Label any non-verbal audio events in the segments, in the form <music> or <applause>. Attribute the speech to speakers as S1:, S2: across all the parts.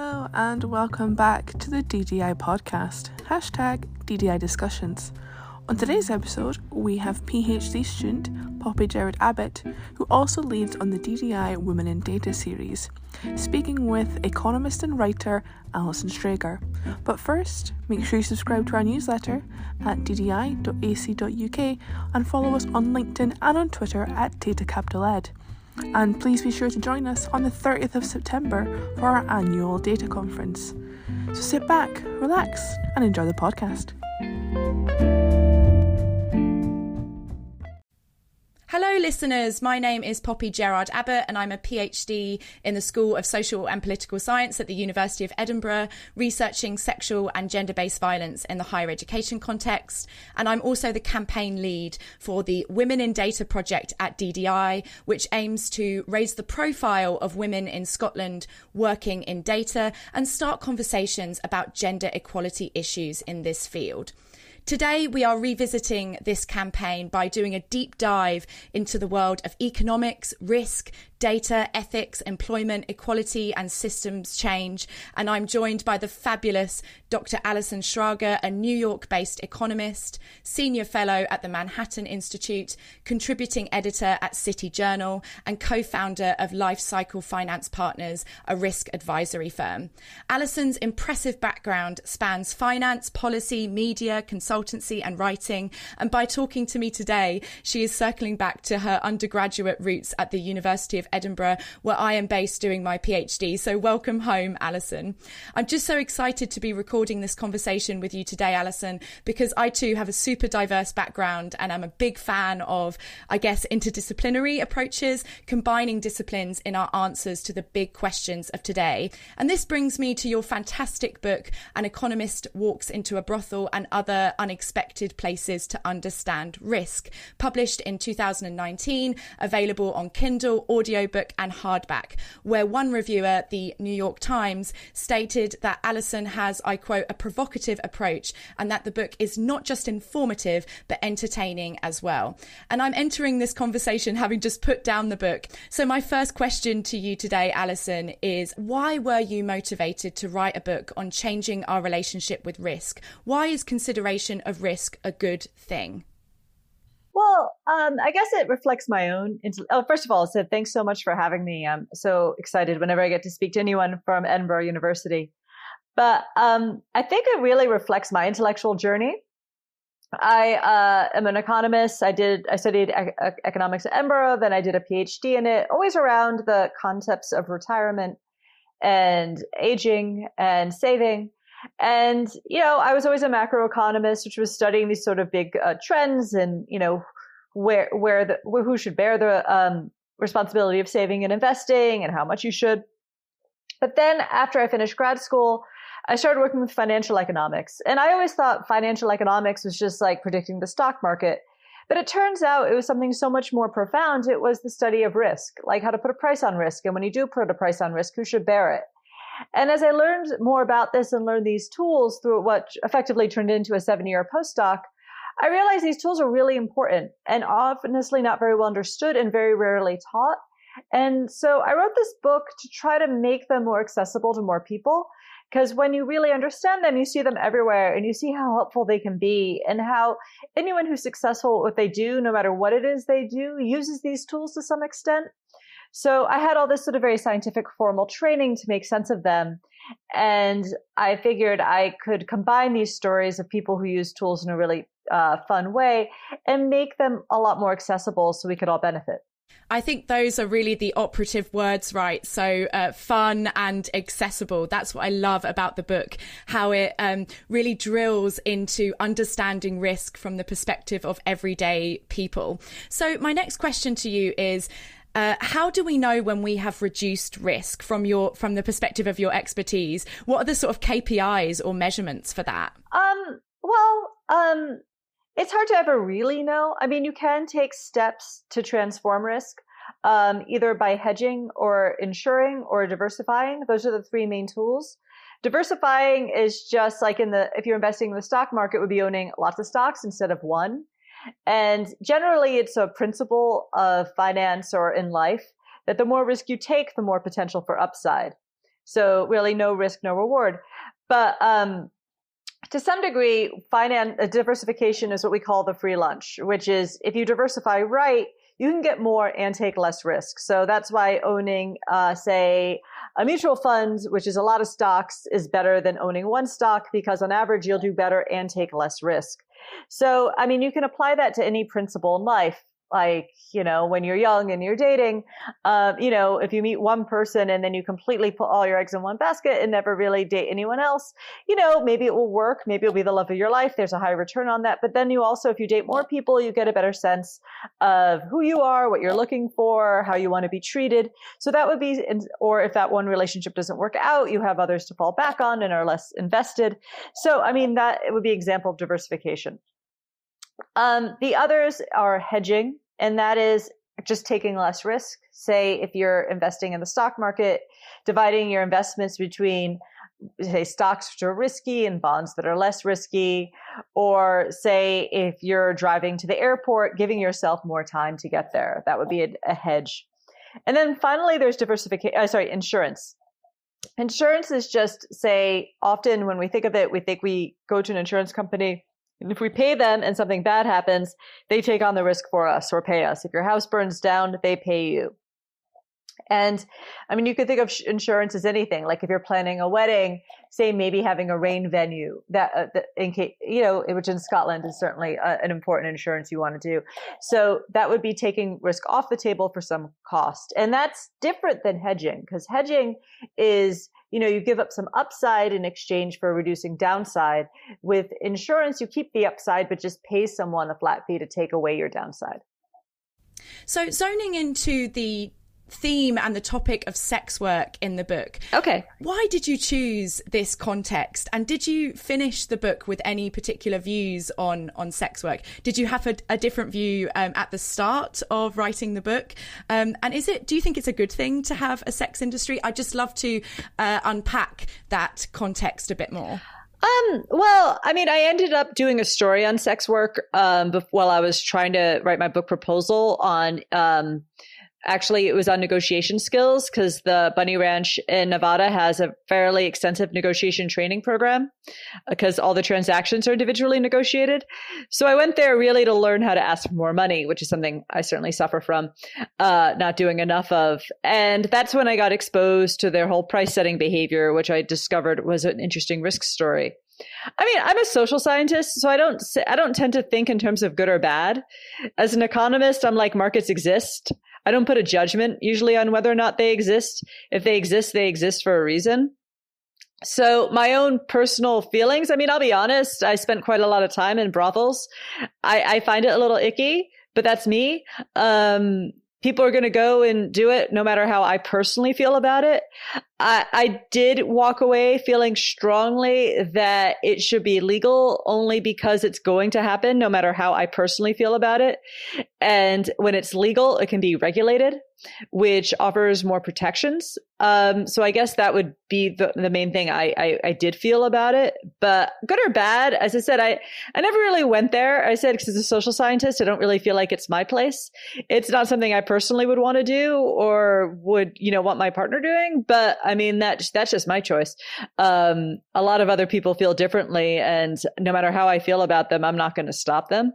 S1: Hello and welcome back to the DDI podcast, hashtag DDI discussions. On today's episode, we have PhD student Poppy Jared Abbott, who also leads on the DDI Women in Data series, speaking with economist and writer Allison Schrager. But first, make sure you subscribe to our newsletter at ddi.ac.uk and follow us on LinkedIn and on Twitter at Data Capital Ed. And please be sure to join us on the 30th of September for our annual data conference. So sit back, relax, and enjoy the podcast.
S2: Hello, listeners. My name is Poppy Gerard Abbott, and I'm a PhD in the School of Social and Political Science at the University of Edinburgh, researching sexual and gender based violence in the higher education context. And I'm also the campaign lead for the Women in Data project at DDI, which aims to raise the profile of women in Scotland working in data and start conversations about gender equality issues in this field. Today, we are revisiting this campaign by doing a deep dive into the world of economics, risk, data, ethics, employment, equality, and systems change. And I'm joined by the fabulous Dr. Allison Schrager, a New York based economist, senior fellow at the Manhattan Institute, contributing editor at City Journal, and co founder of Life Cycle Finance Partners, a risk advisory firm. Allison's impressive background spans finance, policy, media, consultancy, and writing. And by talking to me today, she is circling back to her undergraduate roots at the University of Edinburgh, where I am based doing my PhD. So welcome home, Allison. I'm just so excited to be recording this conversation with you today, Allison, because I too have a super diverse background and I'm a big fan of, I guess, interdisciplinary approaches, combining disciplines in our answers to the big questions of today. And this brings me to your fantastic book, An Economist Walks into a Brothel and Other Unexpected Places to Understand Risk, published in 2019, available on Kindle, audio audiobook and hardback, where one reviewer, the New York Times, stated that Allison has, I quote, a provocative approach and that the book is not just informative, but entertaining as well. And I'm entering this conversation having just put down the book. So, my first question to you today, Allison, is why were you motivated to write a book on changing our relationship with risk? Why is consideration of risk a good thing?
S3: Well, um, I guess it reflects my own. Oh, first of all, so thanks so much for having me. I'm so excited whenever I get to speak to anyone from Edinburgh University. But um, I think it really reflects my intellectual journey. I uh, am an economist. I did I studied economics at Edinburgh. Then I did a PhD in it, always around the concepts of retirement and aging and saving. And, you know, I was always a macroeconomist, which was studying these sort of big uh, trends and, you know, where, where the, who should bear the um, responsibility of saving and investing and how much you should. But then after I finished grad school, I started working with financial economics. And I always thought financial economics was just like predicting the stock market. But it turns out it was something so much more profound. It was the study of risk, like how to put a price on risk. And when you do put a price on risk, who should bear it? And as I learned more about this and learned these tools through what effectively turned into a seven year postdoc, I realized these tools are really important and honestly not very well understood and very rarely taught. And so I wrote this book to try to make them more accessible to more people. Because when you really understand them, you see them everywhere and you see how helpful they can be and how anyone who's successful at what they do, no matter what it is they do, uses these tools to some extent. So I had all this sort of very scientific formal training to make sense of them. And I figured I could combine these stories of people who use tools in a really uh, fun way and make them a lot more accessible so we could all benefit.
S2: I think those are really the operative words, right? So uh, fun and accessible. That's what I love about the book, how it um, really drills into understanding risk from the perspective of everyday people. So my next question to you is, uh, how do we know when we have reduced risk from your from the perspective of your expertise? What are the sort of KPIs or measurements for that?
S3: Um, well, um, it's hard to ever really know. I mean, you can take steps to transform risk, um, either by hedging or insuring or diversifying. Those are the three main tools. Diversifying is just like in the if you're investing in the stock market, would be owning lots of stocks instead of one. And generally, it's a principle of finance or in life that the more risk you take, the more potential for upside. So really no risk, no reward. But um, to some degree, finance uh, diversification is what we call the free lunch, which is if you diversify right, you can get more and take less risk. So that's why owning, uh, say, a mutual fund, which is a lot of stocks, is better than owning one stock because on average you'll do better and take less risk. So, I mean, you can apply that to any principle in life like you know when you're young and you're dating uh, you know if you meet one person and then you completely put all your eggs in one basket and never really date anyone else you know maybe it will work. Maybe it'll be the love of your life. There's a high return on that. But then you also if you date more people you get a better sense of who you are what you're looking for how you want to be treated. So that would be or if that one relationship doesn't work out you have others to fall back on and are less invested. So i mean that it would be example of diversification um, the others are hedging, and that is just taking less risk. Say if you're investing in the stock market, dividing your investments between say stocks which are risky and bonds that are less risky or say if you're driving to the airport giving yourself more time to get there. That would be a, a hedge. And then finally there's diversification uh, sorry insurance. Insurance is just say often when we think of it we think we go to an insurance company and if we pay them and something bad happens, they take on the risk for us or pay us. If your house burns down, they pay you. And I mean, you could think of insurance as anything. Like if you're planning a wedding, say maybe having a rain venue that, uh, that in case, you know, which in Scotland is certainly uh, an important insurance you want to do. So that would be taking risk off the table for some cost. And that's different than hedging because hedging is you know, you give up some upside in exchange for reducing downside. With insurance, you keep the upside, but just pay someone a flat fee to take away your downside.
S2: So, zoning into the theme and the topic of sex work in the book.
S3: Okay.
S2: Why did you choose this context? And did you finish the book with any particular views on on sex work? Did you have a, a different view um, at the start of writing the book? Um, and is it? Do you think it's a good thing to have a sex industry? I'd just love to uh, unpack that context a bit more.
S3: Um, well, I mean, I ended up doing a story on sex work um, while I was trying to write my book proposal on um, Actually, it was on negotiation skills because the Bunny Ranch in Nevada has a fairly extensive negotiation training program because all the transactions are individually negotiated. So I went there really to learn how to ask for more money, which is something I certainly suffer from uh, not doing enough of. And that's when I got exposed to their whole price setting behavior, which I discovered was an interesting risk story. I mean, I'm a social scientist, so I don't I don't tend to think in terms of good or bad. As an economist, I'm like markets exist. I don't put a judgment usually on whether or not they exist. If they exist, they exist for a reason. So my own personal feelings, I mean, I'll be honest, I spent quite a lot of time in brothels. I, I find it a little icky, but that's me. Um, people are going to go and do it no matter how I personally feel about it. I, I did walk away feeling strongly that it should be legal only because it's going to happen no matter how I personally feel about it. And when it's legal, it can be regulated which offers more protections. Um, so I guess that would be the, the main thing I, I, I, did feel about it. But good or bad, as I said, I, I never really went there. I said, because as a social scientist, I don't really feel like it's my place. It's not something I personally would want to do or would, you know, want my partner doing. But I mean, that, that's just my choice. Um, a lot of other people feel differently. And no matter how I feel about them, I'm not going to stop them.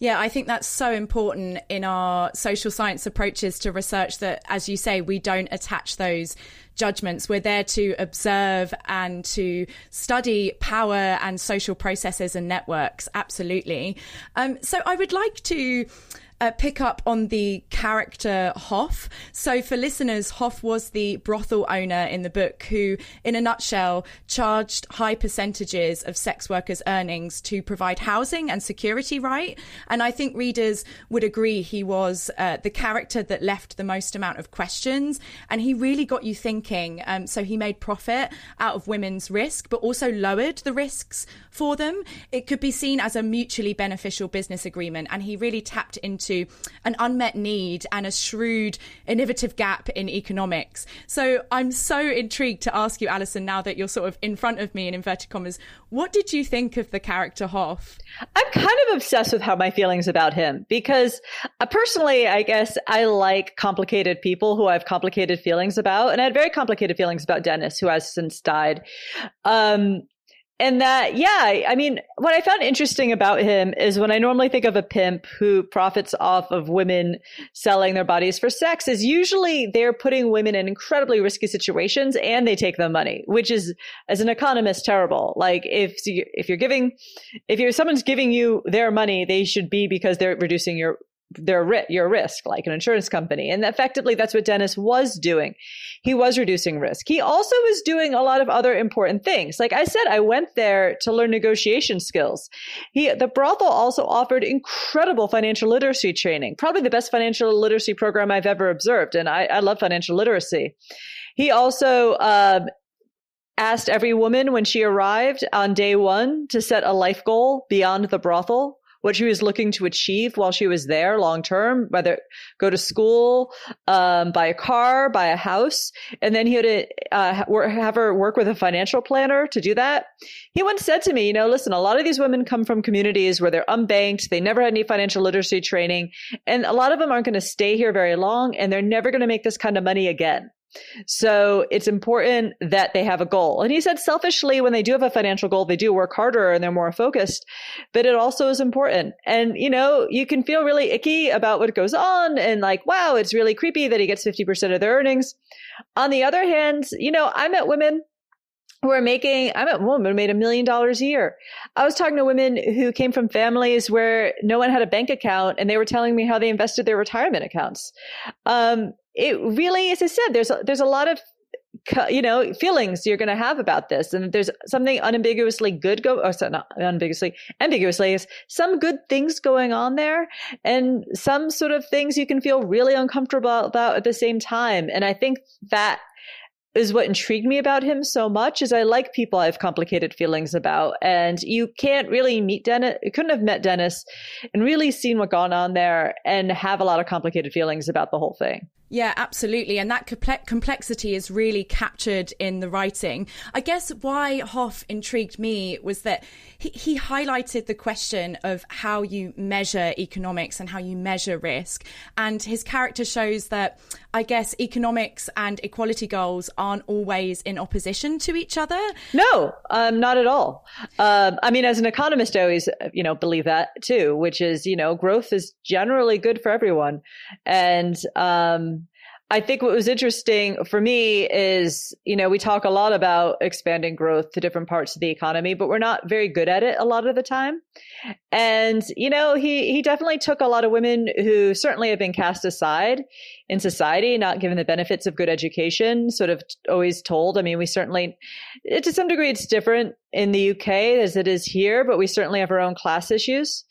S2: Yeah, I think that's so important in our social science approaches to research that, as you say, we don't attach those judgments. We're there to observe and to study power and social processes and networks. Absolutely. Um, so I would like to uh, pick up on the character Hof. So, for listeners, Hof was the brothel owner in the book who, in a nutshell, charged high percentages of sex workers' earnings to provide housing and security, right? And I think readers would agree he was uh, the character that left the most amount of questions and he really got you thinking. Um, so, he made profit out of women's risk, but also lowered the risks for them. It could be seen as a mutually beneficial business agreement, and he really tapped into to an unmet need and a shrewd, innovative gap in economics. So I'm so intrigued to ask you, Allison, now that you're sort of in front of me in inverted commas, what did you think of the character Hof?
S3: I'm kind of obsessed with how my feelings about him because uh, personally, I guess I like complicated people who I have complicated feelings about. And I had very complicated feelings about Dennis, who has since died. Um, and that, yeah, I mean, what I found interesting about him is when I normally think of a pimp who profits off of women selling their bodies for sex, is usually they're putting women in incredibly risky situations and they take the money, which is, as an economist, terrible. Like if if you're giving, if you're someone's giving you their money, they should be because they're reducing your their ri- your risk, like an insurance company. And effectively, that's what Dennis was doing. He was reducing risk. He also was doing a lot of other important things. Like I said, I went there to learn negotiation skills. He, the brothel also offered incredible financial literacy training, probably the best financial literacy program I've ever observed. And I, I love financial literacy. He also, uh, asked every woman when she arrived on day one to set a life goal beyond the brothel what she was looking to achieve while she was there long term, whether go to school, um, buy a car, buy a house. And then he had to uh, have her work with a financial planner to do that. He once said to me, you know, listen, a lot of these women come from communities where they're unbanked, they never had any financial literacy training, and a lot of them aren't going to stay here very long, and they're never going to make this kind of money again. So it's important that they have a goal. And he said selfishly, when they do have a financial goal, they do work harder and they're more focused, but it also is important. And, you know, you can feel really icky about what goes on and like, wow, it's really creepy that he gets 50% of their earnings. On the other hand, you know, I met women who are making, i'm a woman who made a million dollars a year. I was talking to women who came from families where no one had a bank account and they were telling me how they invested their retirement accounts. Um, it really, as I said, there's a, there's a lot of you know feelings you're going to have about this and there's something unambiguously good go or sorry, not unambiguously ambiguously is some good things going on there and some sort of things you can feel really uncomfortable about at the same time and i think that is what intrigued me about him so much is I like people I have complicated feelings about. And you can't really meet Dennis, you couldn't have met Dennis and really seen what gone on there and have a lot of complicated feelings about the whole thing.
S2: Yeah, absolutely. And that complexity is really captured in the writing. I guess why Hof intrigued me was that he, he, highlighted the question of how you measure economics and how you measure risk. And his character shows that I guess economics and equality goals aren't always in opposition to each other.
S3: No, um, not at all. Um, I mean, as an economist, I always, you know, believe that too, which is, you know, growth is generally good for everyone. And, um, I think what was interesting for me is, you know, we talk a lot about expanding growth to different parts of the economy, but we're not very good at it a lot of the time. And, you know, he, he definitely took a lot of women who certainly have been cast aside in society, not given the benefits of good education, sort of always told. I mean, we certainly, to some degree, it's different in the UK as it is here, but we certainly have our own class issues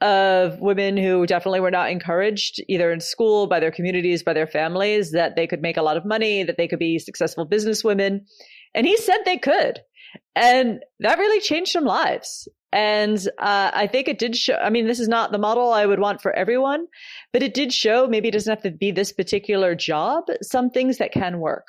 S3: of women who definitely were not encouraged either in school by their communities by their families that they could make a lot of money that they could be successful businesswomen and he said they could. And that really changed some lives. And uh, i think it did show i mean this is not the model i would want for everyone but it did show maybe it doesn't have to be this particular job some things that can work.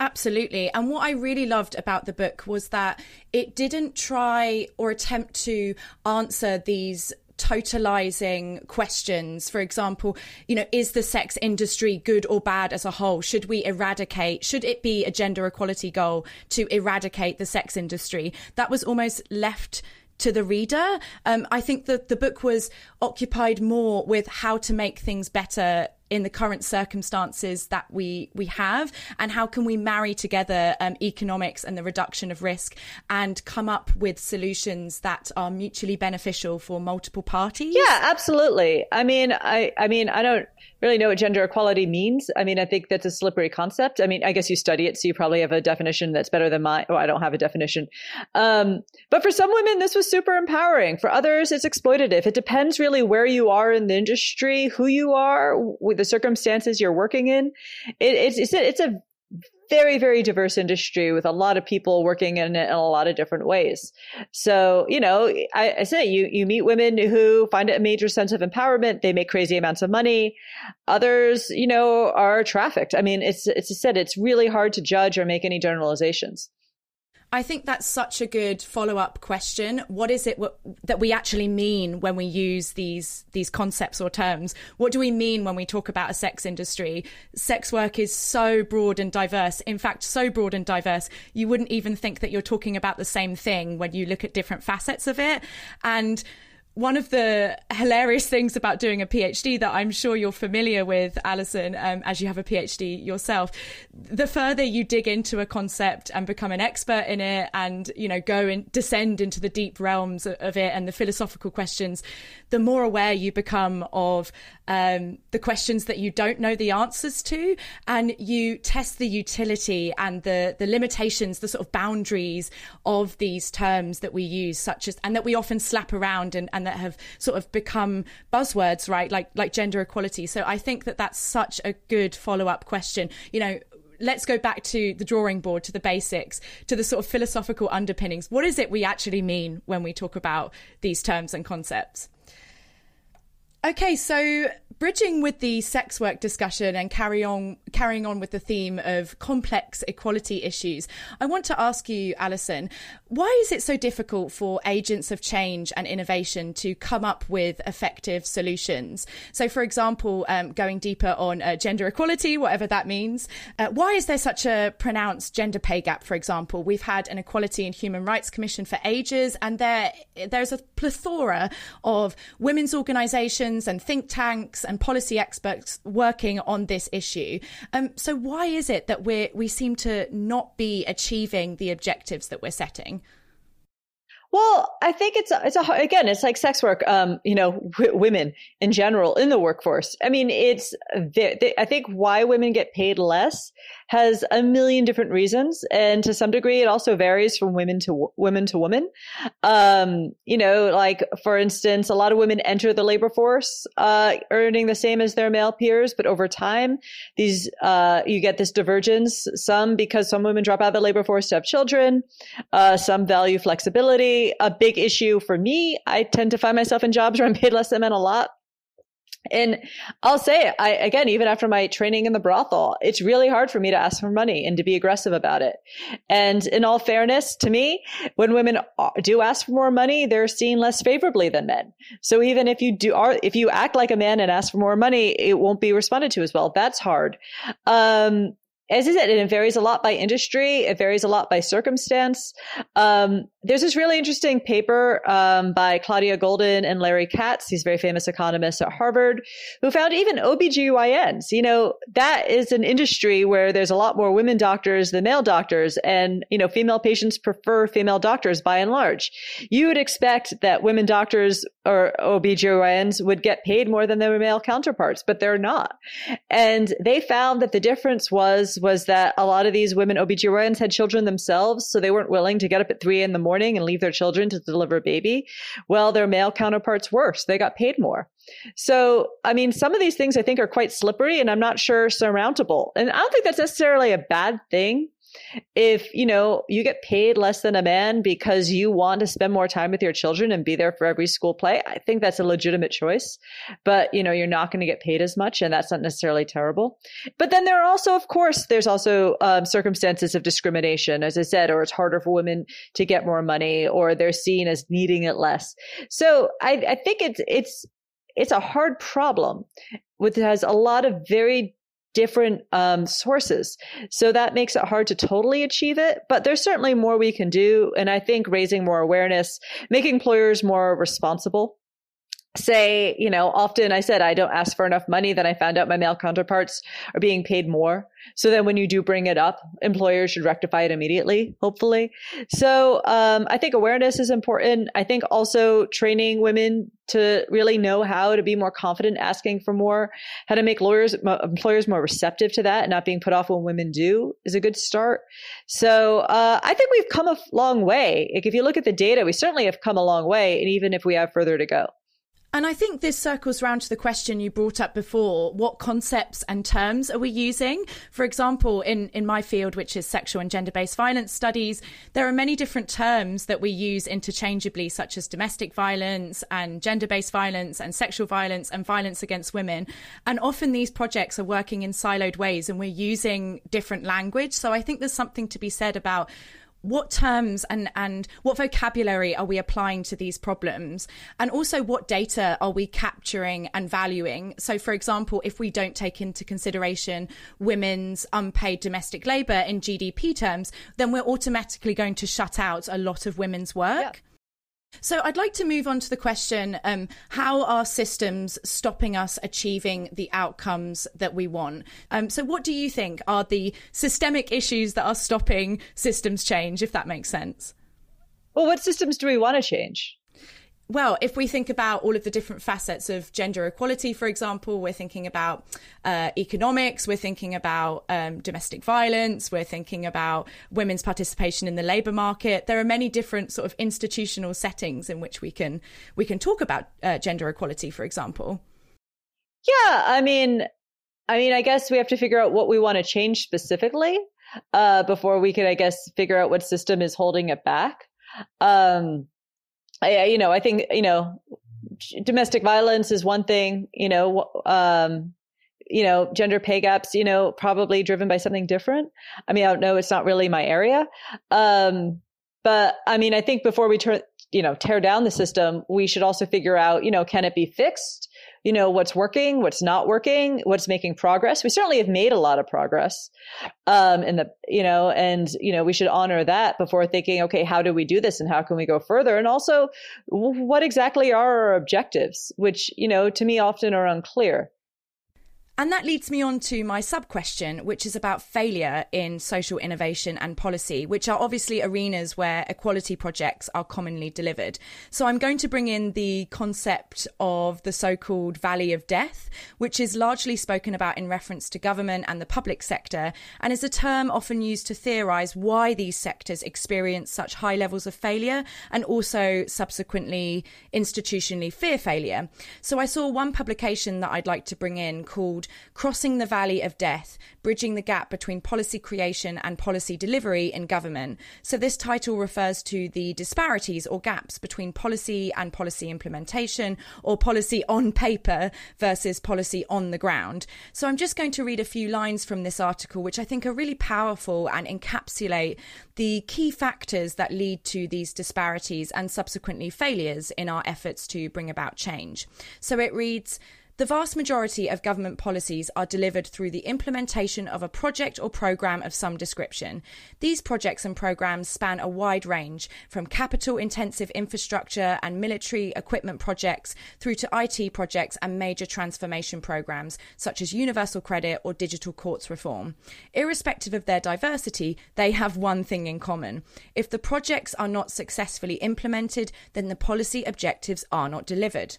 S2: Absolutely. And what I really loved about the book was that it didn't try or attempt to answer these totalizing questions. For example, you know, is the sex industry good or bad as a whole? Should we eradicate, should it be a gender equality goal to eradicate the sex industry? That was almost left to the reader. Um, I think that the book was occupied more with how to make things better in the current circumstances that we we have and how can we marry together um, economics and the reduction of risk and come up with solutions that are mutually beneficial for multiple parties?
S3: Yeah absolutely. I mean i i mean i don't really know what gender equality means. I mean, I think that's a slippery concept. I mean, I guess you study it, so you probably have a definition that's better than mine. Oh, I don't have a definition. Um, but for some women, this was super empowering. For others, it's exploitative. It depends really where you are in the industry, who you are, with the circumstances you're working in. It, it's, it's, a, it's a very, very diverse industry with a lot of people working in it in a lot of different ways. So, you know, I, I, say you, you meet women who find a major sense of empowerment. They make crazy amounts of money. Others, you know, are trafficked. I mean, it's, it's said, it's really hard to judge or make any generalizations.
S2: I think that's such a good follow-up question. What is it w- that we actually mean when we use these these concepts or terms? What do we mean when we talk about a sex industry? Sex work is so broad and diverse. In fact, so broad and diverse, you wouldn't even think that you're talking about the same thing when you look at different facets of it. And one of the hilarious things about doing a PhD that I'm sure you're familiar with, Allison, um, as you have a PhD yourself, the further you dig into a concept and become an expert in it and, you know, go and descend into the deep realms of it and the philosophical questions, the more aware you become of um, the questions that you don't know the answers to. And you test the utility and the, the limitations, the sort of boundaries of these terms that we use, such as, and that we often slap around and, and that have sort of become buzzwords, right? Like like gender equality. So I think that that's such a good follow up question. You know, let's go back to the drawing board, to the basics, to the sort of philosophical underpinnings. What is it we actually mean when we talk about these terms and concepts? Okay, so bridging with the sex work discussion and carry on carrying on with the theme of complex equality issues, I want to ask you, Allison, why is it so difficult for agents of change and innovation to come up with effective solutions? So, for example, um, going deeper on uh, gender equality, whatever that means, uh, why is there such a pronounced gender pay gap? For example, we've had an Equality and Human Rights Commission for ages, and there there's a plethora of women's organisations and think tanks and policy experts working on this issue. Um, so why is it that we we seem to not be achieving the objectives that we're setting?
S3: Well, I think it's a, it's a again, it's like sex work. Um, you know, w- women in general in the workforce. I mean, it's they, they, I think why women get paid less has a million different reasons, and to some degree, it also varies from women to w- women to women. Um, you know, like for instance, a lot of women enter the labor force uh, earning the same as their male peers, but over time, these uh, you get this divergence. Some because some women drop out of the labor force to have children. Uh, some value flexibility a big issue for me. I tend to find myself in jobs where I'm paid less than men a lot. And I'll say I, again, even after my training in the brothel, it's really hard for me to ask for money and to be aggressive about it. And in all fairness to me, when women do ask for more money, they're seen less favorably than men. So even if you do, are, if you act like a man and ask for more money, it won't be responded to as well. That's hard. Um, as I said, it varies a lot by industry. It varies a lot by circumstance. Um, there's this really interesting paper um, by Claudia Goldin and Larry Katz, these very famous economists at Harvard, who found even OBGYNs, you know, that is an industry where there's a lot more women doctors than male doctors. And, you know, female patients prefer female doctors by and large. You would expect that women doctors or OBGYNs would get paid more than their male counterparts, but they're not. And they found that the difference was was that a lot of these women OBGYNs had children themselves, so they weren't willing to get up at three in the morning and leave their children to deliver a baby. Well, their male counterparts were, so they got paid more. So, I mean, some of these things I think are quite slippery and I'm not sure surmountable. And I don't think that's necessarily a bad thing if you know you get paid less than a man because you want to spend more time with your children and be there for every school play i think that's a legitimate choice. But you know you're not going to get paid as much and that's not necessarily terrible. But then there are also of course there's also um, circumstances of discrimination as i said or it's harder for women to get more money or they're seen as needing it less. So i, I think it's it's it's a hard problem with has a lot of very different um, sources. So that makes it hard to totally achieve it, but there's certainly more we can do. And I think raising more awareness, making employers more responsible say, you know, often I said I don't ask for enough money, then I found out my male counterparts are being paid more. So then when you do bring it up, employers should rectify it immediately, hopefully. So um, I think awareness is important. I think also training women to really know how to be more confident asking for more, how to make lawyers, employers more receptive to that and not being put off when women do is a good start. So uh, I think we've come a long way. Like if you look at the data, we certainly have come a long way, and even if we have further to go.
S2: And I think this circles round to the question you brought up before. What concepts and terms are we using? For example, in, in my field, which is sexual and gender based violence studies, there are many different terms that we use interchangeably, such as domestic violence and gender based violence and sexual violence and violence against women. And often these projects are working in siloed ways and we're using different language. So I think there's something to be said about what terms and, and what vocabulary are we applying to these problems? And also, what data are we capturing and valuing? So, for example, if we don't take into consideration women's unpaid domestic labour in GDP terms, then we're automatically going to shut out a lot of women's work. So I'd like to move on to the question um, how are systems stopping us achieving the outcomes that we want? Um, so, what do you think are the systemic issues that are stopping systems change, if that makes sense?
S3: Well, what systems do we want to change?
S2: Well, if we think about all of the different facets of gender equality, for example, we're thinking about uh, economics, we're thinking about um, domestic violence, we're thinking about women's participation in the labour market. There are many different sort of institutional settings in which we can we can talk about uh, gender equality, for example.
S3: Yeah, I mean, I mean, I guess we have to figure out what we want to change specifically uh, before we can, I guess, figure out what system is holding it back. Um, I, you know, I think, you know, domestic violence is one thing, you know, um, you know, gender pay gaps, you know, probably driven by something different. I mean, I don't know. It's not really my area. Um, but I mean, I think before we turn, you know, tear down the system, we should also figure out, you know, can it be fixed? You know what's working what's not working what's making progress. We certainly have made a lot of progress um in the you know and you know we should honor that before thinking okay how do we do this and how can we go further? And also what exactly are our objectives? Which you know to me often are unclear
S2: and that leads me on to my sub question, which is about failure in social innovation and policy, which are obviously arenas where equality projects are commonly delivered. So I'm going to bring in the concept of the so called valley of death, which is largely spoken about in reference to government and the public sector, and is a term often used to theorize why these sectors experience such high levels of failure and also subsequently institutionally fear failure. So I saw one publication that I'd like to bring in called Crossing the Valley of Death, Bridging the Gap Between Policy Creation and Policy Delivery in Government. So, this title refers to the disparities or gaps between policy and policy implementation, or policy on paper versus policy on the ground. So, I'm just going to read a few lines from this article, which I think are really powerful and encapsulate the key factors that lead to these disparities and subsequently failures in our efforts to bring about change. So, it reads, the vast majority of government policies are delivered through the implementation of a project or programme of some description. These projects and programmes span a wide range, from capital intensive infrastructure and military equipment projects through to IT projects and major transformation programmes, such as universal credit or digital courts reform. Irrespective of their diversity, they have one thing in common. If the projects are not successfully implemented, then the policy objectives are not delivered.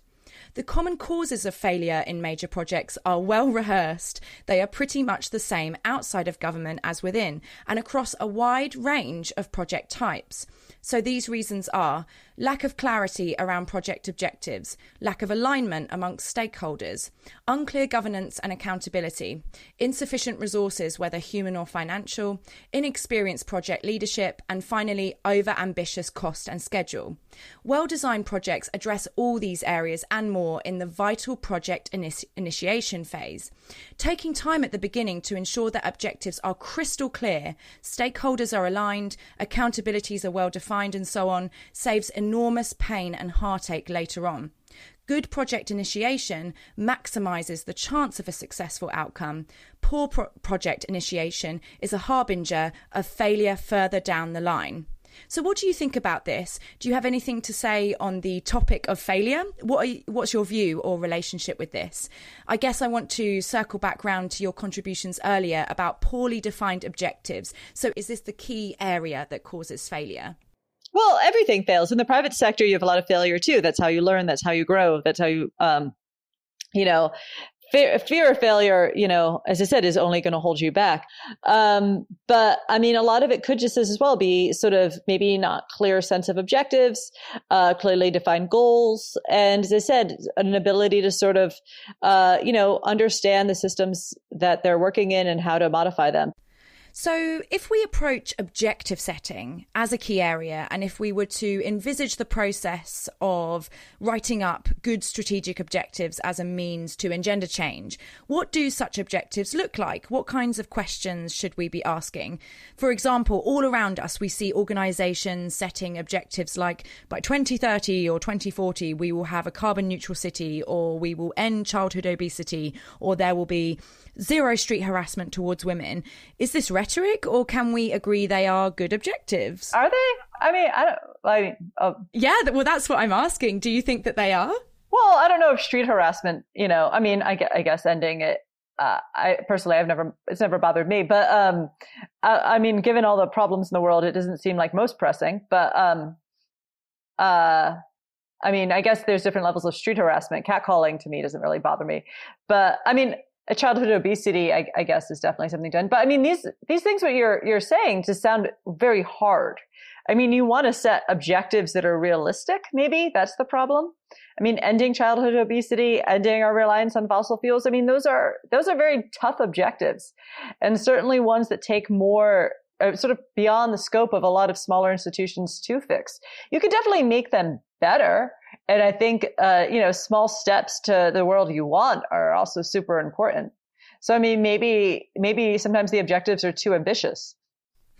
S2: The common causes of failure in major projects are well rehearsed. They are pretty much the same outside of government as within, and across a wide range of project types. So these reasons are lack of clarity around project objectives, lack of alignment amongst stakeholders, unclear governance and accountability, insufficient resources, whether human or financial, inexperienced project leadership, and finally, over ambitious cost and schedule. Well designed projects address all these areas and more in the vital project initi- initiation phase. Taking time at the beginning to ensure that objectives are crystal clear, stakeholders are aligned, accountabilities are well defined, and so on saves enormous pain and heartache later on. Good project initiation maximizes the chance of a successful outcome. Poor pro- project initiation is a harbinger of failure further down the line. So, what do you think about this? Do you have anything to say on the topic of failure? What you, what's your view or relationship with this? I guess I want to circle back round to your contributions earlier about poorly defined objectives. So, is this the key area that causes failure?
S3: Well, everything fails. In the private sector, you have a lot of failure too. That's how you learn. That's how you grow. That's how you, um, you know, fear, fear of failure, you know, as I said, is only going to hold you back. Um, but I mean, a lot of it could just as well be sort of maybe not clear sense of objectives, uh, clearly defined goals. And as I said, an ability to sort of, uh, you know, understand the systems that they're working in and how to modify them.
S2: So, if we approach objective setting as a key area, and if we were to envisage the process of writing up good strategic objectives as a means to engender change, what do such objectives look like? What kinds of questions should we be asking? For example, all around us, we see organizations setting objectives like by 2030 or 2040, we will have a carbon neutral city, or we will end childhood obesity, or there will be zero street harassment towards women. Is this rhetoric, or can we agree they are good objectives?
S3: Are they? I mean, I don't. I mean, uh,
S2: yeah. Well, that's what I'm asking. Do you think that they are?
S3: Well, I don't know if street harassment. You know, I mean, I, I guess ending it. Uh, I personally, I've never, it's never bothered me. But um, I, I, mean, given all the problems in the world, it doesn't seem like most pressing. But um, uh, I mean, I guess there's different levels of street harassment. Catcalling to me doesn't really bother me. But I mean, a childhood obesity, I, I, guess, is definitely something done. But I mean, these these things what you're you're saying just sound very hard. I mean, you want to set objectives that are realistic. Maybe that's the problem. I mean, ending childhood obesity, ending our reliance on fossil fuels. I mean, those are those are very tough objectives, and certainly ones that take more uh, sort of beyond the scope of a lot of smaller institutions to fix. You could definitely make them better. And I think, uh, you know, small steps to the world you want are also super important. So, I mean, maybe, maybe sometimes the objectives are too ambitious.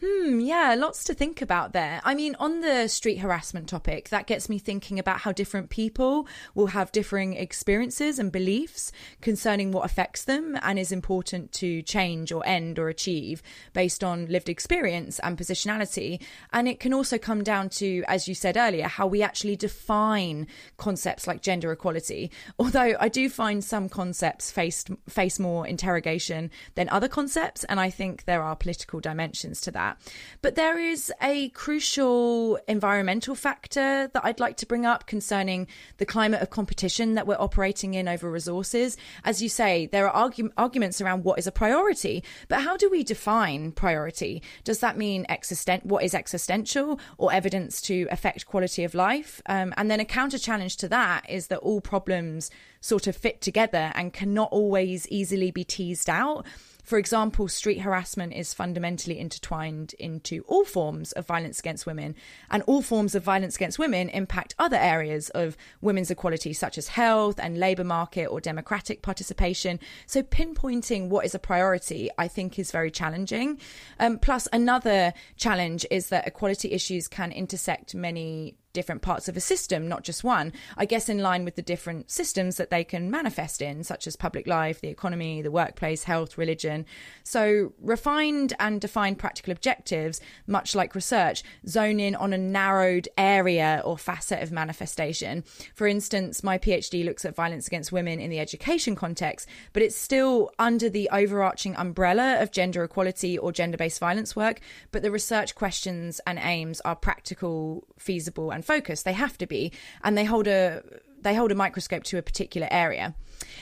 S2: Hmm, yeah, lots to think about there. I mean, on the street harassment topic, that gets me thinking about how different people will have differing experiences and beliefs concerning what affects them and is important to change or end or achieve based on lived experience and positionality. And it can also come down to, as you said earlier, how we actually define concepts like gender equality. <laughs> Although I do find some concepts faced, face more interrogation than other concepts, and I think there are political dimensions to that that. But there is a crucial environmental factor that I'd like to bring up concerning the climate of competition that we're operating in over resources. As you say, there are argu- arguments around what is a priority, but how do we define priority? Does that mean existent? What is existential or evidence to affect quality of life? Um, and then a counter challenge to that is that all problems sort of fit together and cannot always easily be teased out. For example, street harassment is fundamentally intertwined into all forms of violence against women, and all forms of violence against women impact other areas of women's equality, such as health and labour market or democratic participation. So, pinpointing what is a priority, I think, is very challenging. Um, plus, another challenge is that equality issues can intersect many different parts of a system, not just one. I guess in line with the different systems that they can manifest in, such as public life, the economy, the workplace, health, religion. So, refined and defined practical objectives, much like research, zone in on a narrowed area or facet of manifestation. For instance, my PhD looks at violence against women in the education context, but it's still under the overarching umbrella of gender equality or gender based violence work. But the research questions and aims are practical, feasible, and and focus. They have to be, and they hold a they hold a microscope to a particular area.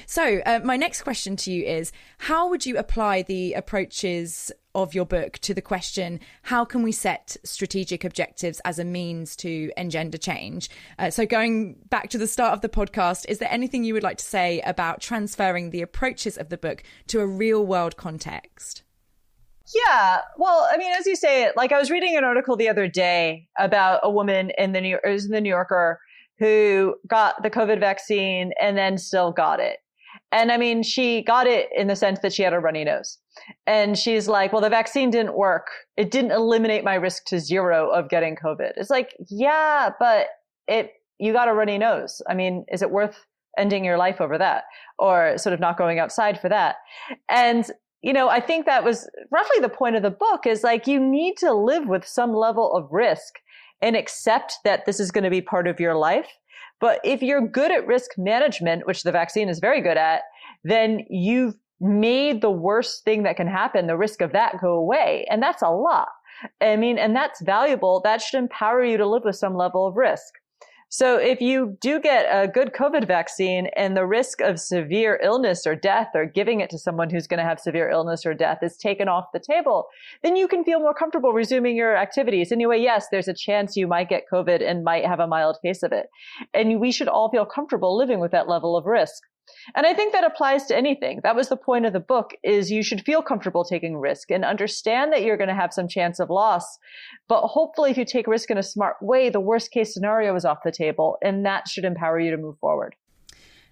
S2: So, uh, my next question to you is how would you apply the approaches of your book to the question how can we set strategic objectives as a means to engender change? Uh, so, going back to the start of the podcast, is there anything you would like to say about transferring the approaches of the book to a real world context?
S3: Yeah. Well, I mean, as you say, like I was reading an article the other day about a woman in the New, it was in the New Yorker who got the COVID vaccine and then still got it. And I mean, she got it in the sense that she had a runny nose. And she's like, well, the vaccine didn't work. It didn't eliminate my risk to zero of getting COVID. It's like, yeah, but it, you got a runny nose. I mean, is it worth ending your life over that or sort of not going outside for that? And you know, I think that was roughly the point of the book is like you need to live with some level of risk and accept that this is going to be part of your life. But if you're good at risk management, which the vaccine is very good at, then you've made the worst thing that can happen, the risk of that go away. And that's a lot. I mean, and that's valuable. That should empower you to live with some level of risk. So if you do get a good COVID vaccine and the risk of severe illness or death or giving it to someone who's going to have severe illness or death is taken off the table, then you can feel more comfortable resuming your activities. Anyway, yes, there's a chance you might get COVID and might have a mild case of it. And we should all feel comfortable living with that level of risk. And I think that applies to anything. That was the point of the book is you should feel comfortable taking risk and understand that you're going to have some chance of loss. But hopefully if you take risk in a smart way, the worst case scenario is off the table and that should empower you to move forward.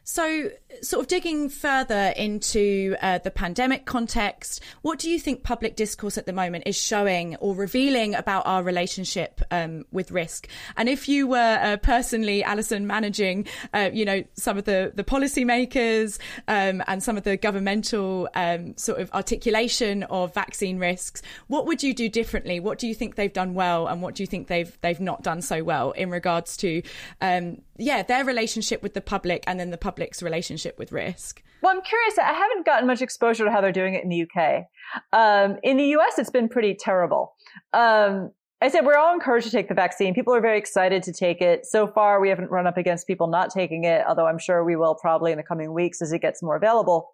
S2: So, sort of digging further into uh, the pandemic context, what do you think public discourse at the moment is showing or revealing about our relationship um, with risk? And if you were uh, personally, Allison, managing, uh, you know, some of the the policymakers um, and some of the governmental um, sort of articulation of vaccine risks, what would you do differently? What do you think they've done well, and what do you think they've they've not done so well in regards to, um, yeah, their relationship with the public and then the public's relationship with risk?
S3: Well, I'm curious. I haven't gotten much exposure to how they're doing it in the UK. Um, in the US, it's been pretty terrible. Um, I said we're all encouraged to take the vaccine. People are very excited to take it. So far, we haven't run up against people not taking it, although I'm sure we will probably in the coming weeks as it gets more available.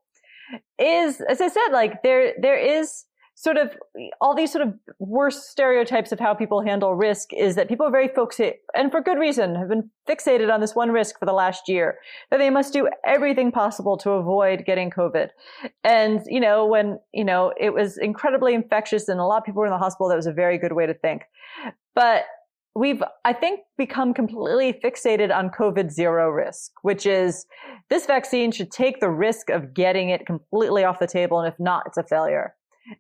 S3: Is as I said, like there there is sort of all these sort of worst stereotypes of how people handle risk is that people are very fixated, and for good reason, have been fixated on this one risk for the last year, that they must do everything possible to avoid getting COVID. And, you know, when, you know, it was incredibly infectious and a lot of people were in the hospital, that was a very good way to think. But we've, I think, become completely fixated on COVID zero risk, which is this vaccine should take the risk of getting it completely off the table. And if not, it's a failure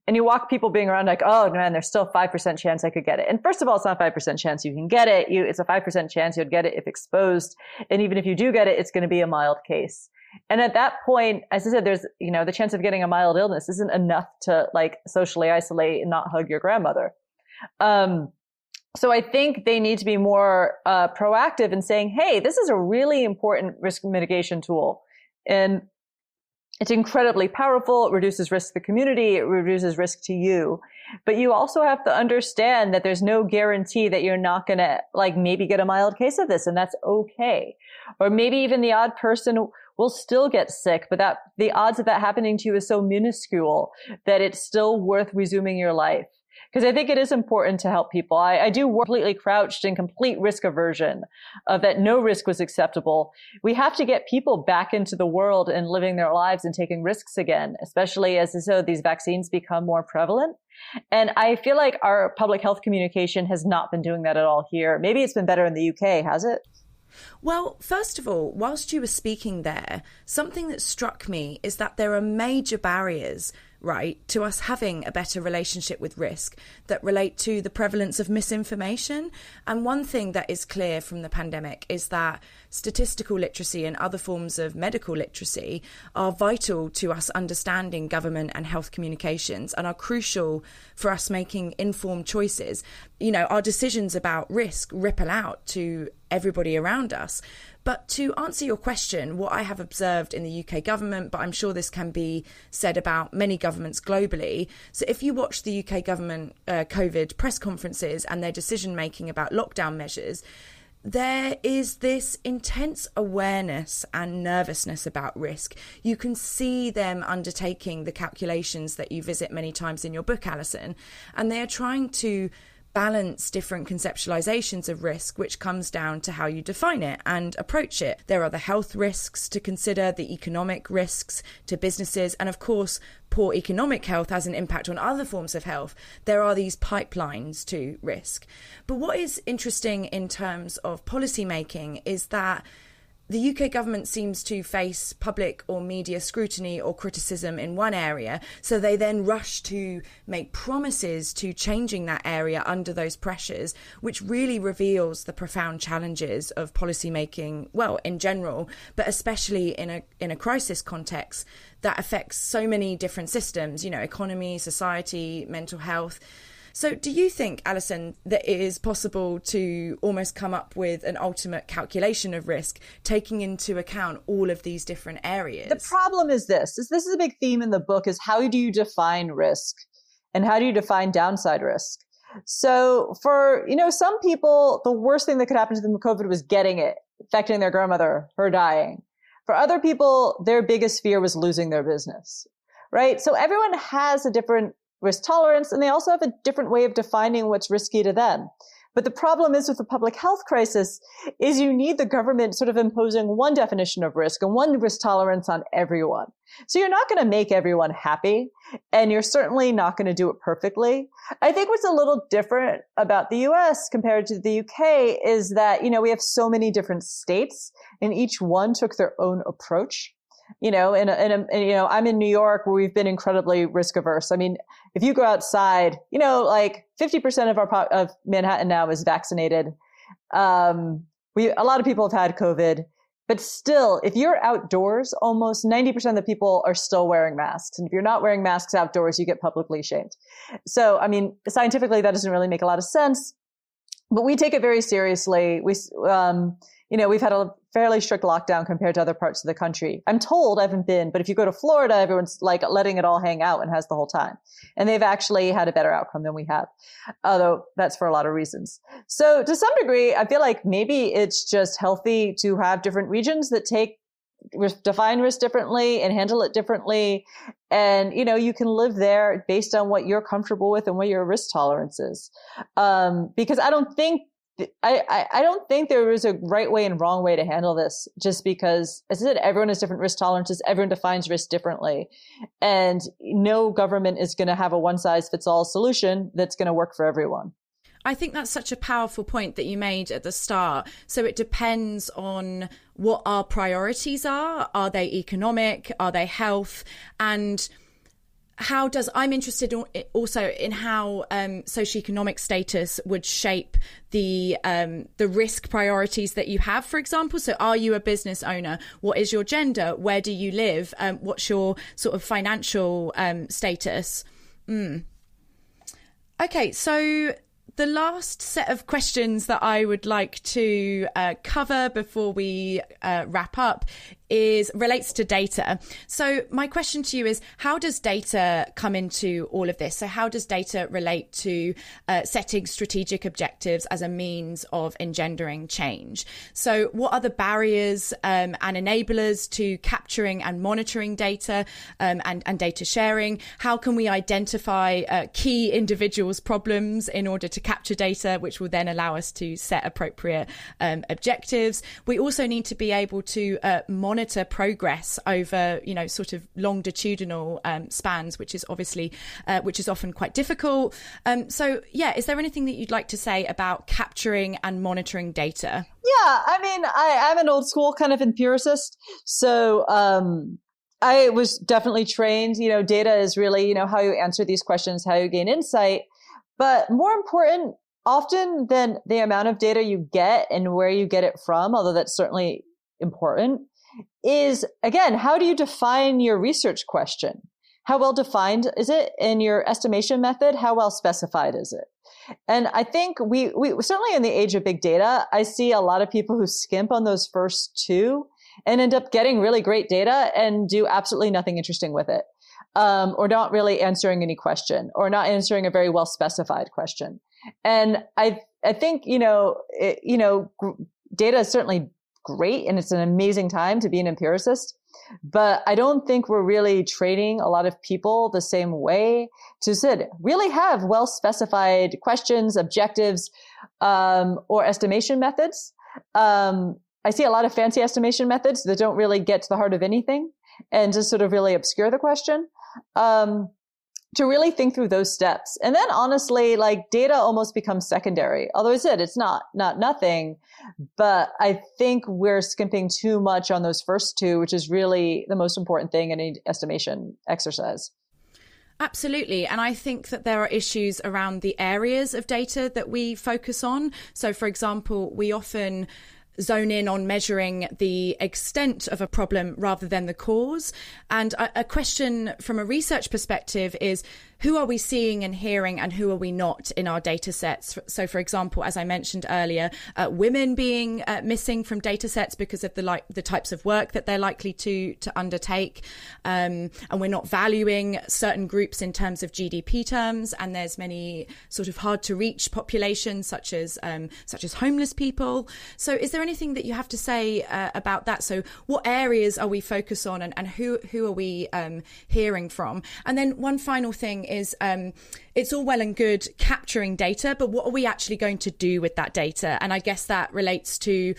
S3: and you walk people being around like, oh man, there's still 5% chance I could get it. And first of all, it's not 5% chance you can get it. You, it's a 5% chance you'd get it if exposed. And even if you do get it, it's going to be a mild case. And at that point, as I said, there's, you know, the chance of getting a mild illness isn't enough to like socially isolate and not hug your grandmother. Um, so I think they need to be more uh, proactive in saying, hey, this is a really important risk mitigation tool. And it's incredibly powerful. It reduces risk to the community. It reduces risk to you. But you also have to understand that there's no guarantee that you're not going to like maybe get a mild case of this and that's okay. Or maybe even the odd person will still get sick, but that the odds of that happening to you is so minuscule that it's still worth resuming your life because I think it is important to help people. I, I do work completely crouched in complete risk aversion of that no risk was acceptable. We have to get people back into the world and living their lives and taking risks again, especially as so these vaccines become more prevalent. And I feel like our public health communication has not been doing that at all here. Maybe it's been better in the UK, has it?
S2: Well, first of all, whilst you were speaking there, something that struck me is that there are major barriers right, to us having a better relationship with risk that relate to the prevalence of misinformation. And one thing that is clear from the pandemic is that statistical literacy and other forms of medical literacy are vital to us understanding government and health communications and are crucial for us making informed choices. You know, our decisions about risk ripple out to everybody around us. But to answer your question, what I have observed in the UK government, but I'm sure this can be said about many governments globally. So if you watch the UK government uh, COVID press conferences and their decision making about lockdown measures, there is this intense awareness and nervousness about risk. You can see them undertaking the calculations that you visit many times in your book, Allison, and they are trying to balance different conceptualizations of risk, which comes down to how you define it and approach it. There are the health risks to consider, the economic risks to businesses, and of course, poor economic health has an impact on other forms of health. There are these pipelines to risk. But what is interesting in terms of policy making is that the UK government seems to face public or media scrutiny or criticism in one area, so they then rush to make promises to changing that area under those pressures, which really reveals the profound challenges of policy making, well, in general, but especially in a in a crisis context that affects so many different systems, you know, economy, society, mental health. So, do you think, Allison, that it is possible to almost come up with an ultimate calculation of risk, taking into account all of these different areas?
S3: The problem is this: is this is a big theme in the book: is how do you define risk, and how do you define downside risk? So, for you know, some people, the worst thing that could happen to them with COVID was getting it, affecting their grandmother, her dying. For other people, their biggest fear was losing their business right? So everyone has a different risk tolerance, and they also have a different way of defining what's risky to them. But the problem is with the public health crisis is you need the government sort of imposing one definition of risk and one risk tolerance on everyone. So you're not going to make everyone happy and you're certainly not going to do it perfectly. I think what's a little different about the US compared to the UK is that, you know, we have so many different states and each one took their own approach you know, and, and, and, you know, I'm in New York where we've been incredibly risk averse. I mean, if you go outside, you know, like 50% of our, of Manhattan now is vaccinated. Um, we, a lot of people have had COVID, but still, if you're outdoors, almost 90% of the people are still wearing masks. And if you're not wearing masks outdoors, you get publicly shamed. So, I mean, scientifically, that doesn't really make a lot of sense, but we take it very seriously. We, um, you know, we've had a fairly strict lockdown compared to other parts of the country. I'm told I haven't been, but if you go to Florida, everyone's like letting it all hang out and has the whole time. And they've actually had a better outcome than we have, although that's for a lot of reasons. So to some degree, I feel like maybe it's just healthy to have different regions that take define risk differently and handle it differently and you know you can live there based on what you're comfortable with and what your risk tolerance is um, because i don't think I, I don't think there is a right way and wrong way to handle this just because as I said, everyone has different risk tolerances. Everyone defines risk differently. And no government is going to have a one size fits all solution that's going to work for everyone.
S2: I think that's such a powerful point that you made at the start. So it depends on what our priorities are. Are they economic? Are they health? And how does I'm interested also in how um, socioeconomic status would shape the um, the risk priorities that you have. For example, so are you a business owner? What is your gender? Where do you live? Um, what's your sort of financial um, status? Mm. Okay, so the last set of questions that I would like to uh, cover before we uh, wrap up is relates to data. So my question to you is how does data come into all of this? So how does data relate to uh, setting strategic objectives as a means of engendering change? So what are the barriers um, and enablers to capturing and monitoring data um, and, and data sharing? How can we identify uh, key individuals' problems in order to capture data, which will then allow us to set appropriate um, objectives? We also need to be able to uh, monitor monitor progress over, you know, sort of longitudinal um, spans, which is obviously, uh, which is often quite difficult. Um, so, yeah, is there anything that you'd like to say about capturing and monitoring data?
S3: Yeah, I mean, I, I'm an old school kind of empiricist. So, um, I was definitely trained. You know, data is really, you know, how you answer these questions, how you gain insight. But more important, often than the amount of data you get and where you get it from, although that's certainly important, is again, how do you define your research question? How well defined is it in your estimation method? How well specified is it? And I think we, we certainly in the age of big data, I see a lot of people who skimp on those first two and end up getting really great data and do absolutely nothing interesting with it. Um, or not really answering any question or not answering a very well specified question. And I, I think, you know, it, you know, data is certainly great and it's an amazing time to be an empiricist. But I don't think we're really training a lot of people the same way to sit, really have well specified questions, objectives, um, or estimation methods. Um, I see a lot of fancy estimation methods that don't really get to the heart of anything and just sort of really obscure the question. Um, to really think through those steps. And then honestly, like data almost becomes secondary. Although I said it's not, not nothing, but I think we're skimping too much on those first two, which is really the most important thing in any estimation exercise.
S2: Absolutely. And I think that there are issues around the areas of data that we focus on. So, for example, we often zone in on measuring the extent of a problem rather than the cause. And a, a question from a research perspective is who are we seeing and hearing and who are we not in our data sets? So, for example, as I mentioned earlier, uh, women being uh, missing from data sets because of the like the types of work that they're likely to to undertake, um, and we're not valuing certain groups in terms of GDP terms. And there's many sort of hard to reach populations such as um, such as homeless people. So, is there anything that you have to say uh, about that? So, what areas are we focused on, and, and who who are we um, hearing from? And then one final thing is um, it's all well and good capturing data, but what are we actually going to do with that data? And I guess that relates to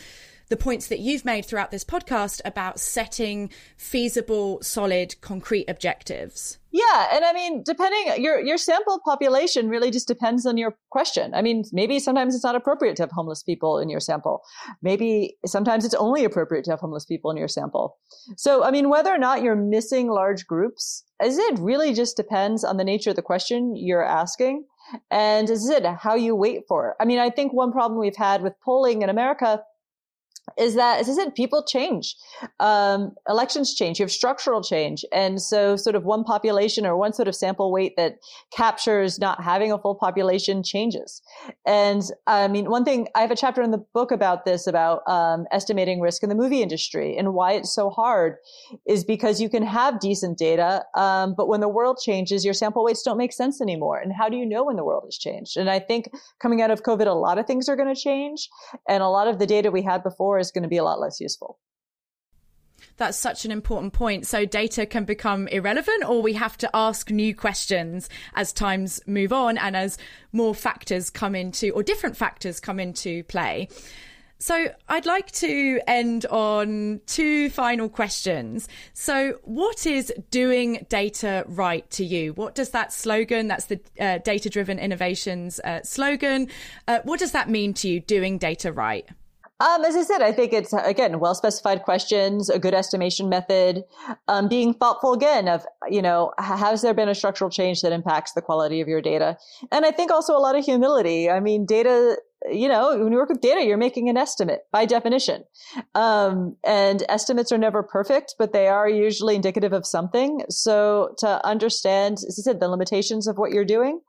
S2: the points that you've made throughout this podcast about setting feasible, solid, concrete objectives.
S3: Yeah, and I mean, depending your your sample population really just depends on your question. I mean, maybe sometimes it's not appropriate to have homeless people in your sample. Maybe sometimes it's only appropriate to have homeless people in your sample. So, I mean, whether or not you're missing large groups, as it really just depends on the nature of the question you're asking, and is it how you wait for. I mean, I think one problem we've had with polling in America is that, as I said, people change. Um, elections change. You have structural change. And so sort of one population or one sort of sample weight that captures not having a full population changes. And I mean, one thing, I have a chapter in the book about this, about um, estimating risk in the movie industry and why it's so hard is because you can have decent data, um, but when the world changes, your sample weights don't make sense anymore. And how do you know when the world has changed? And I think coming out of COVID, a lot of things are going to change. And a lot of the data we had before is going to be a lot less useful.
S2: That's such an important point. So data can become irrelevant, or we have to ask new questions as times move on and as more factors come into, or different factors come into play. So I'd like to end on two final questions. So, what is doing data right to you? What does that slogan, that's the uh, data driven innovations uh, slogan, uh, what does that mean to you, doing data right?
S3: Um, as I said, I think it's again well specified questions, a good estimation method, um, being thoughtful again of you know has there been a structural change that impacts the quality of your data, and I think also a lot of humility. I mean, data. You know, when you work with data, you're making an estimate by definition, um, and estimates are never perfect, but they are usually indicative of something. So to understand, as I said, the limitations of what you're doing,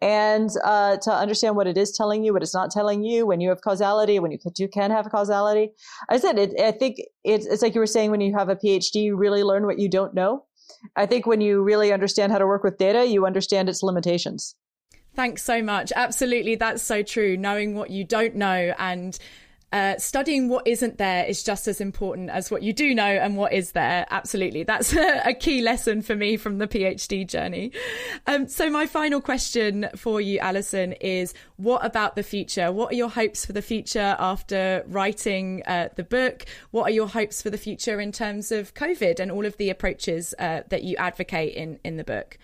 S3: and uh, to understand what it is telling you, what it's not telling you, when you have causality, when you do can have causality. I said, it, I think it's, it's like you were saying when you have a PhD, you really learn what you don't know. I think when you really understand how to work with data, you understand its limitations.
S2: Thanks so much. Absolutely, that's so true. Knowing what you don't know and uh, studying what isn't there is just as important as what you do know and what is there. Absolutely. That's a, <laughs> a key lesson for me from the PhD journey. Um, so, my final question for you, Allison, is what about the future? What are your hopes for the future after writing uh, the book? What are your hopes for the future in terms of COVID and all of the approaches uh, that you advocate in, in the book?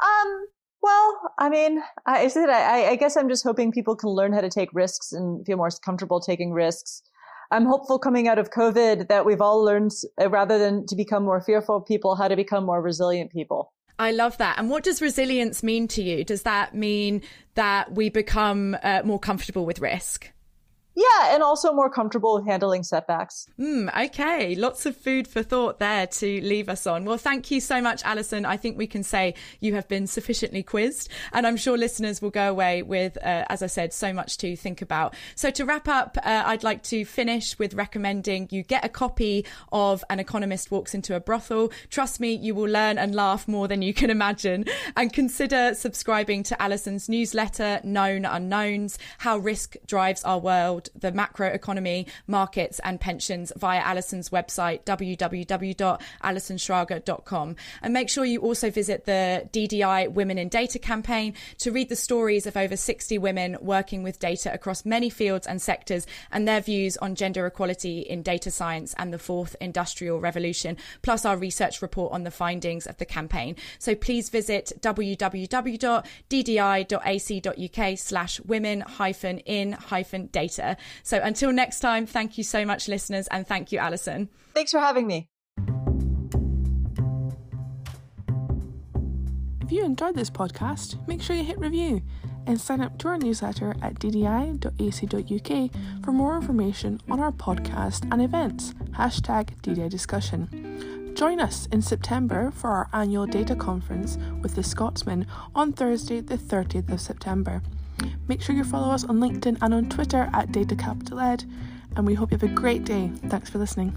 S3: Um, well, I mean, I I, I guess I'm just hoping people can learn how to take risks and feel more comfortable taking risks. I'm hopeful coming out of COVID that we've all learned, uh, rather than to become more fearful people, how to become more resilient people.
S2: I love that. And what does resilience mean to you? Does that mean that we become uh, more comfortable with risk?
S3: Yeah, and also more comfortable with handling setbacks.
S2: Mm, okay, lots of food for thought there to leave us on. Well, thank you so much, Allison. I think we can say you have been sufficiently quizzed, and I'm sure listeners will go away with, uh, as I said, so much to think about. So, to wrap up, uh, I'd like to finish with recommending you get a copy of An Economist Walks into a Brothel. Trust me, you will learn and laugh more than you can imagine. And consider subscribing to Allison's newsletter, Known Unknowns How Risk Drives Our World the macroeconomy, markets, and pensions via Allison's website, www.allisonschrager.com. And make sure you also visit the DDI Women in Data campaign to read the stories of over 60 women working with data across many fields and sectors and their views on gender equality in data science and the fourth industrial revolution, plus our research report on the findings of the campaign. So please visit www.ddi.ac.uk slash women hyphen in hyphen data so until next time, thank you so much, listeners, and thank you, Allison.
S3: Thanks for having me.
S1: If you enjoyed this podcast, make sure you hit review and sign up to our newsletter at ddi.ac.uk for more information on our podcast and events. Hashtag DDI Discussion. Join us in September for our annual data conference with the Scotsman on Thursday, the 30th of September. Make sure you follow us on LinkedIn and on Twitter at Data Capital Ed, and we hope you have a great day. Thanks for listening.